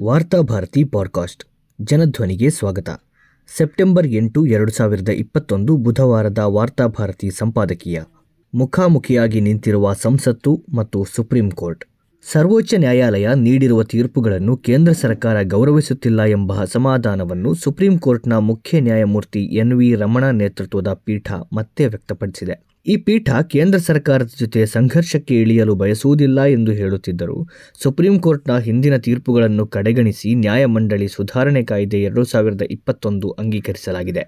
Varthabharati podcast, ಜನಧ್ವನಿಗೆ ಸ್ವಾಗತ. September ಎಂಟು, ಎರಡು ಸಾವಿರದ ಇಪ್ಪತ್ತೊಂದು ಬುಧವಾರದ ವಾರ್ತಾಭಾರತಿ ಸಂಪಾದಕೀಯ. ಮುಖಾಮುಖಿಯಾಗಿ ನಿಂತಿರುವ ಸಂಸತ್ತು ಮತ್ತು ಸುಪ್ರೀಂ ಕೋರ್ಟ್. ಸರ್ವೋಚ್ಚ ನ್ಯಾಯಾಲಯ ನೀಡಿರುವ ತೀರ್ಪುಗಳನ್ನು ಕೇಂದ್ರ ಸರ್ಕಾರ ಗೌರವಿಸುತ್ತಿಲ್ಲ ಎಂಬ ಅಸಮಾಧಾನವನ್ನು ಸುಪ್ರೀಂ ಕೋರ್ಟ್ನ ಮುಖ್ಯ ನ್ಯಾಯಮೂರ್ತಿ ಎನ್ ವಿ ರಮಣ ನೇತೃತ್ವದ ಪೀಠ ಮತ್ತೆ ವ್ಯಕ್ತಪಡಿಸಿದೆ. ಈ ಪೀಠ ಕೇಂದ್ರ ಸರ್ಕಾರದ ಜೊತೆ ಸಂಘರ್ಷಕ್ಕೆ ಇಳಿಯಲು ಬಯಸುವುದಿಲ್ಲ ಎಂದು ಹೇಳುತ್ತಿದ್ದರು. ಸುಪ್ರೀಂ ಕೋರ್ಟ್ನ ಹಿಂದಿನ ತೀರ್ಪುಗಳನ್ನು ಕಡೆಗಣಿಸಿ ನ್ಯಾಯಮಂಡಳಿ ಸುಧಾರಣೆ ಕಾಯ್ದೆ ಎರಡು ಸಾವಿರದ ಇಪ್ಪತ್ತೊಂದು ಅಂಗೀಕರಿಸಲಾಗಿದೆ.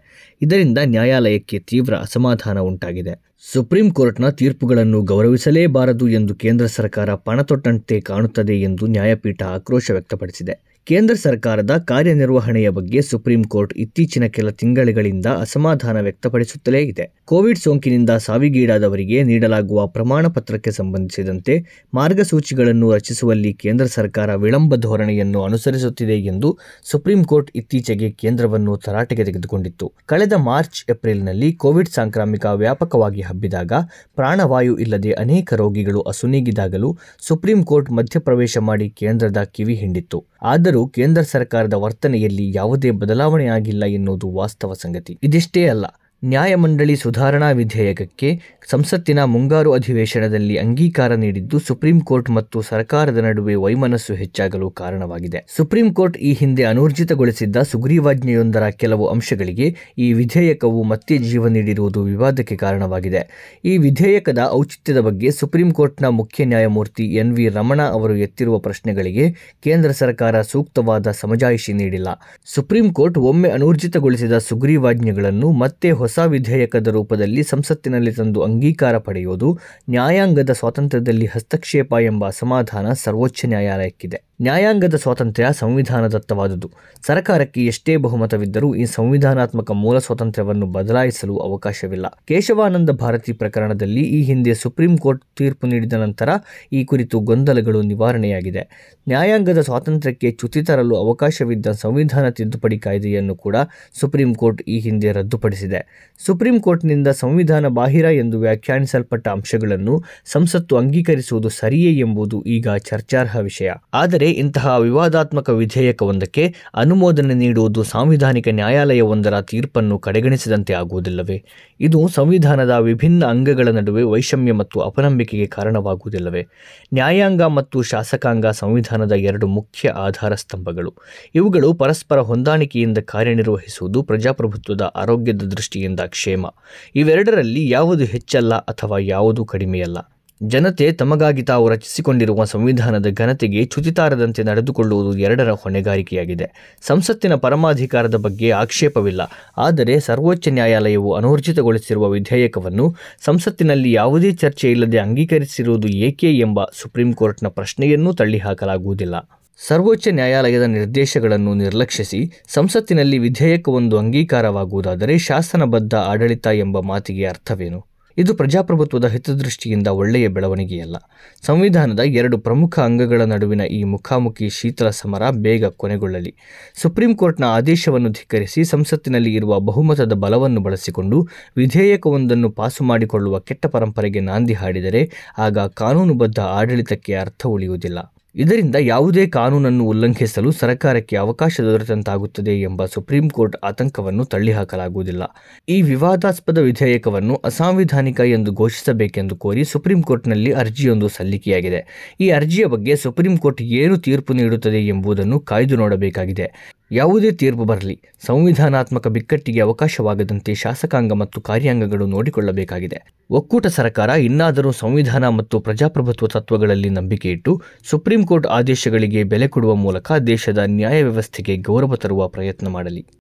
ಇದರಿಂದ ನ್ಯಾಯಾಲಯಕ್ಕೆ ತೀವ್ರ ಅಸಮಾಧಾನ ಉಂಟಾಗಿದೆ. ಸುಪ್ರೀಂ ಕೋರ್ಟ್ನ ತೀರ್ಪುಗಳನ್ನು ಗೌರವಿಸಲೇಬಾರದು ಎಂದು ಕೇಂದ್ರ ಸರ್ಕಾರ ಪಣತೊಟ್ಟಂತೆ ಕಾಣುತ್ತದೆ ಎಂದು ನ್ಯಾಯಪೀಠ ಆಕ್ರೋಶ ವ್ಯಕ್ತಪಡಿಸಿದೆ. ಕೇಂದ್ರ ಸರ್ಕಾರದ ಕಾರ್ಯನಿರ್ವಹಣೆಯ ಬಗ್ಗೆ ಸುಪ್ರೀಂ ಕೋರ್ಟ್ ಇತ್ತೀಚಿನ ಕೆಲ ತಿಂಗಳುಗಳಿಂದ ಅಸಮಾಧಾನ ವ್ಯಕ್ತಪಡಿಸುತ್ತಲೇ ಇದೆ. ಕೋವಿಡ್ ಸೋಂಕಿನಿಂದ ಸಾವಿಗೀಡಾದವರಿಗೆ ನೀಡಲಾಗುವ ಪ್ರಮಾಣ ಪತ್ರಕ್ಕೆ ಸಂಬಂಧಿಸಿದಂತೆ ಮಾರ್ಗಸೂಚಿಗಳನ್ನು ರಚಿಸುವಲ್ಲಿ ಕೇಂದ್ರ ಸರ್ಕಾರ ವಿಳಂಬ ಧೋರಣೆಯನ್ನು ಅನುಸರಿಸುತ್ತಿದೆ ಎಂದು ಸುಪ್ರೀಂ ಕೋರ್ಟ್ ಇತ್ತೀಚೆಗೆ ಕೇಂದ್ರವನ್ನು ತರಾಟೆಗೆ ತೆಗೆದುಕೊಂಡಿತ್ತು. ಕಳೆದ ಮಾರ್ಚ್ ಏಪ್ರಿಲ್ನಲ್ಲಿ ಕೋವಿಡ್ ಸಾಂಕ್ರಾಮಿಕ ವ್ಯಾಪಕವಾಗಿ ಹಬ್ಬಿದಾಗ ಪ್ರಾಣವಾಯು ಇಲ್ಲದೆ ಅನೇಕ ರೋಗಿಗಳು ಅಸುನೀಗಿದಾಗಲೂ ಸುಪ್ರೀಂ ಕೋರ್ಟ್ ಮಧ್ಯಪ್ರವೇಶ ಮಾಡಿ ಕೇಂದ್ರದ ಕಿವಿ ಹಿಂಡಿತ್ತು. ಆದರೂ ಕೇಂದ್ರ ಸರ್ಕಾರದ ವರ್ತನೆಯಲ್ಲಿ ಯಾವುದೇ ಬದಲಾವಣೆಯಾಗಿಲ್ಲ ಎನ್ನುವುದು ವಾಸ್ತವ ಸಂಗತಿ. ಇದಿಷ್ಟೇ ಅಲ್ಲ ನ್ಯಾಯಮಂಡಳಿ ಸುಧಾರಣಾ ವಿಧೇಯಕಕ್ಕೆ ಸಂಸತ್ತಿನ ಮುಂಗಾರು ಅಧಿವೇಶನದಲ್ಲಿ ಅಂಗೀಕಾರ ನೀಡಿದ್ದು ಸುಪ್ರೀಂ ಕೋರ್ಟ್ ಮತ್ತು ಸರ್ಕಾರದ ನಡುವೆ ವೈಮನಸ್ಸು ಹೆಚ್ಚಾಗಲು ಕಾರಣವಾಗಿದೆ. ಸುಪ್ರೀಂ ಕೋರ್ಟ್ ಈ ಹಿಂದೆ ಅನೂರ್ಜಿತಗೊಳಿಸಿದ್ದ ಸುಗ್ರೀವಾಜ್ಞೆಯೊಂದರ ಕೆಲವು ಅಂಶಗಳಿಗೆ ಈ ವಿಧೇಯಕವು ಮತ್ತೆ ಜೀವ ನೀಡಿರುವುದು ವಿವಾದಕ್ಕೆ ಕಾರಣವಾಗಿದೆ. ಈ ವಿಧೇಯಕದ ಔಚಿತ್ಯದ ಬಗ್ಗೆ ಸುಪ್ರೀಂ ಕೋರ್ಟ್ನ ಮುಖ್ಯ ನ್ಯಾಯಮೂರ್ತಿ ಎನ್ ವಿ ರಮಣ ಅವರು ಎತ್ತಿರುವ ಪ್ರಶ್ನೆಗಳಿಗೆ ಕೇಂದ್ರ ಸರ್ಕಾರ ಸೂಕ್ತವಾದ ಸಮಜಾಯಿಷಿ ನೀಡಿಲ್ಲ. ಸುಪ್ರೀಂ ಕೋರ್ಟ್ ಒಮ್ಮೆ ಅನೂರ್ಜಿತಗೊಳಿಸಿದ ಸುಗ್ರೀವಾಜ್ಞೆಗಳನ್ನು ಮತ್ತೆ ವಿಧೇಯಕದ ರೂಪದಲ್ಲಿ ಸಂಸತ್ತಿನಲ್ಲಿ ತಂದು ಅಂಗೀಕಾರ ಪಡೆಯುವುದು ನ್ಯಾಯಾಂಗದ ಸ್ವಾತಂತ್ರ್ಯದಲ್ಲಿ ಹಸ್ತಕ್ಷೇಪ ಎಂಬ ಅಸಮಾಧಾನ ಸರ್ವೋಚ್ಚ ನ್ಯಾಯಾಲಯಕ್ಕಿದೆ. ನ್ಯಾಯಾಂಗದ ಸ್ವಾತಂತ್ರ್ಯ ಸಂವಿಧಾನದತ್ತವಾದುದು. ಸರ್ಕಾರಕ್ಕೆ ಎಷ್ಟೇ ಬಹುಮತವಿದ್ದರೂ ಈ ಸಂವಿಧಾನಾತ್ಮಕ ಮೂಲ ಸ್ವಾತಂತ್ರ್ಯವನ್ನು ಬದಲಾಯಿಸಲು ಅವಕಾಶವಿಲ್ಲ. ಕೇಶವಾನಂದ ಭಾರತಿ ಪ್ರಕರಣದಲ್ಲಿ ಈ ಹಿಂದೆ ಸುಪ್ರೀಂ ಕೋರ್ಟ್ ತೀರ್ಪು ನೀಡಿದ ನಂತರ ಈ ಕುರಿತು ಗೊಂದಲಗಳು ನಿವಾರಣೆಯಾಗಿದೆ. ನ್ಯಾಯಾಂಗದ ಸ್ವಾತಂತ್ರ್ಯಕ್ಕೆ ಚ್ಯುತಿ ತರಲು ಅವಕಾಶವಿದ್ದ ಸಂವಿಧಾನ ತಿದ್ದುಪಡಿ ಕಾಯ್ದೆಯನ್ನು ಕೂಡ ಸುಪ್ರೀಂ ಕೋರ್ಟ್ ಈ ಹಿಂದೆ ರದ್ದುಪಡಿಸಿದೆ. ಸುಪ್ರೀಂ ಕೋರ್ಟ್ನಿಂದ ಸಂವಿಧಾನ ಬಾಹಿರ ಎಂದು ವ್ಯಾಖ್ಯಾನಿಸಲ್ಪಟ್ಟ ಅಂಶಗಳನ್ನು ಸಂಸತ್ತು ಅಂಗೀಕರಿಸುವುದು ಸರಿಯೇ ಎಂಬುದು ಈಗ ಚರ್ಚಾರ್ಹ ವಿಷಯ. ಆದರೆ ಇಂತಹ ವಿವಾದಾತ್ಮಕ ವಿಧೇಯಕವೊಂದಕ್ಕೆ ಅನುಮೋದನೆ ನೀಡುವುದು ಸಾಂವಿಧಾನಿಕ ನ್ಯಾಯಾಲಯವೊಂದರ ತೀರ್ಪನ್ನು ಕಡೆಗಣಿಸಿದಂತೆ ಆಗುವುದಿಲ್ಲವೇ? ಇದು ಸಂವಿಧಾನದ ವಿಭಿನ್ನ ಅಂಗಗಳ ನಡುವೆ ವೈಷಮ್ಯ ಮತ್ತು ಅಪನಂಬಿಕೆಗೆ ಕಾರಣವಾಗುವುದಿಲ್ಲವೇ? ನ್ಯಾಯಾಂಗ ಮತ್ತು ಶಾಸಕಾಂಗ ಸಂವಿಧಾನದ ಎರಡು ಮುಖ್ಯ ಆಧಾರ ಸ್ತಂಭಗಳು. ಇವುಗಳು ಪರಸ್ಪರ ಹೊಂದಾಣಿಕೆಯಿಂದ ಕಾರ್ಯನಿರ್ವಹಿಸುವುದು ಪ್ರಜಾಪ್ರಭುತ್ವದ ಆರೋಗ್ಯದ ದೃಷ್ಟಿಯಿಂದ ಕ್ಷೇಮ. ಇವೆರಡರಲ್ಲಿ ಯಾವುದು ಹೆಚ್ಚಲ್ಲ ಅಥವಾ ಯಾವುದು ಕಡಿಮೆಯಲ್ಲ. ಜನತೆ ತಮಗಾಗಿ ತಾವು ರಚಿಸಿಕೊಂಡಿರುವ ಸಂವಿಧಾನದ ಘನತೆಗೆ ಚ್ಯುತಿತಾರದಂತೆ ನಡೆದುಕೊಳ್ಳುವುದು ಎರಡರ ಹೊಣೆಗಾರಿಕೆಯಾಗಿದೆ. ಸಂಸತ್ತಿನ ಪರಮಾಧಿಕಾರದ ಬಗ್ಗೆ ಆಕ್ಷೇಪವಿಲ್ಲ. ಆದರೆ ಸರ್ವೋಚ್ಚ ನ್ಯಾಯಾಲಯವು ಅನೂರ್ಜಿತಗೊಳಿಸಿರುವ ವಿಧೇಯಕವನ್ನು ಸಂಸತ್ತಿನಲ್ಲಿ ಯಾವುದೇ ಚರ್ಚೆ ಇಲ್ಲದೆ ಅಂಗೀಕರಿಸಿರುವುದು ಏಕೆ ಎಂಬ ಸುಪ್ರೀಂ ಕೋರ್ಟ್ನ ಪ್ರಶ್ನೆಯನ್ನೂ ತಳ್ಳಿಹಾಕಲಾಗುವುದಿಲ್ಲ. ಸರ್ವೋಚ್ಚ ನ್ಯಾಯಾಲಯದ ನಿರ್ದೇಶಗಳನ್ನು ನಿರ್ಲಕ್ಷಿಸಿ ಸಂಸತ್ತಿನಲ್ಲಿ ವಿಧೇಯಕವೊಂದು ಅಂಗೀಕಾರವಾಗುವುದಾದರೆ ಶಾಸನಬದ್ಧ ಆಡಳಿತ ಎಂಬ ಮಾತಿಗೆ ಅರ್ಥವೇನು? ಇದು ಪ್ರಜಾಪ್ರಭುತ್ವದ ಹಿತದೃಷ್ಟಿಯಿಂದ ಒಳ್ಳೆಯ ಬೆಳವಣಿಗೆಯಲ್ಲ. ಸಂವಿಧಾನದ ಎರಡು ಪ್ರಮುಖ ಅಂಗಗಳ ನಡುವಿನ ಈ ಮುಖಾಮುಖಿ ಶೀತಲ ಸಮರ ಬೇಗ ಕೊನೆಗೊಳ್ಳಲಿ. ಸುಪ್ರೀಂ ಕೋರ್ಟ್ನ ಆದೇಶವನ್ನು ಧಿಕ್ಕರಿಸಿ ಸಂಸತ್ತಿನಲ್ಲಿ ಇರುವ ಬಹುಮತದ ಬಲವನ್ನು ಬಳಸಿಕೊಂಡು ವಿಧೇಯಕವೊಂದನ್ನು ಪಾಸು ಮಾಡಿಕೊಳ್ಳುವ ಕೆಟ್ಟ ಪರಂಪರೆಗೆ ನಾಂದಿ ಹಾಡಿದರೆ ಆಗ ಕಾನೂನುಬದ್ಧ ಆಡಳಿತಕ್ಕೆ ಅರ್ಥ ಉಳಿಯುವುದಿಲ್ಲ. ಇದರಿಂದ ಯಾವುದೇ ಕಾನೂನನ್ನು ಉಲ್ಲಂಘಿಸಲು ಸರ್ಕಾರಕ್ಕೆ ಅವಕಾಶ ದೊರೆತಂತಾಗುತ್ತದೆ ಎಂಬ ಸುಪ್ರೀಂ ಕೋರ್ಟ್ ಆತಂಕವನ್ನು ತಳ್ಳಿಹಾಕಲಾಗುವುದಿಲ್ಲ. ಈ ವಿವಾದಾಸ್ಪದ ವಿಧೇಯಕವನ್ನು ಅಸಾಂವಿಧಾನಿಕ ಎಂದು ಘೋಷಿಸಬೇಕೆಂದು ಕೋರಿ ಸುಪ್ರೀಂ ಕೋರ್ಟ್ನಲ್ಲಿ ಅರ್ಜಿಯೊಂದು ಸಲ್ಲಿಕೆಯಾಗಿದೆ. ಈ ಅರ್ಜಿಯ ಬಗ್ಗೆ ಸುಪ್ರೀಂ ಕೋರ್ಟ್ ಏನು ತೀರ್ಪು ನೀಡುತ್ತದೆ ಎಂಬುದನ್ನು ಕಾಯ್ದು ನೋಡಬೇಕಾಗಿದೆ. ಯಾವುದೇ ತೀರ್ಪು ಬರಲಿ, ಸಂವಿಧಾನಾತ್ಮಕ ಬಿಕ್ಕಟ್ಟಿಗೆ ಅವಕಾಶವಾಗದಂತೆ ಶಾಸಕಾಂಗ ಮತ್ತು ಕಾರ್ಯಾಂಗಗಳು ನೋಡಿಕೊಳ್ಳಬೇಕಾಗಿದೆ. ಒಕ್ಕೂಟ ಸರ್ಕಾರ ಇನ್ನಾದರೂ ಸಂವಿಧಾನ ಮತ್ತು ಪ್ರಜಾಪ್ರಭುತ್ವ ತತ್ವಗಳಲ್ಲಿ ನಂಬಿಕೆ ಇಟ್ಟು, ಸುಪ್ರೀಂ ಕೋರ್ಟ್ ಆದೇಶಗಳಿಗೆ ಬೆಲೆ ಕೊಡುವ ಮೂಲಕ ದೇಶದ ನ್ಯಾಯ ವ್ಯವಸ್ಥೆಗೆ ಗೌರವ ತರುವ ಪ್ರಯತ್ನ ಮಾಡಲಿ.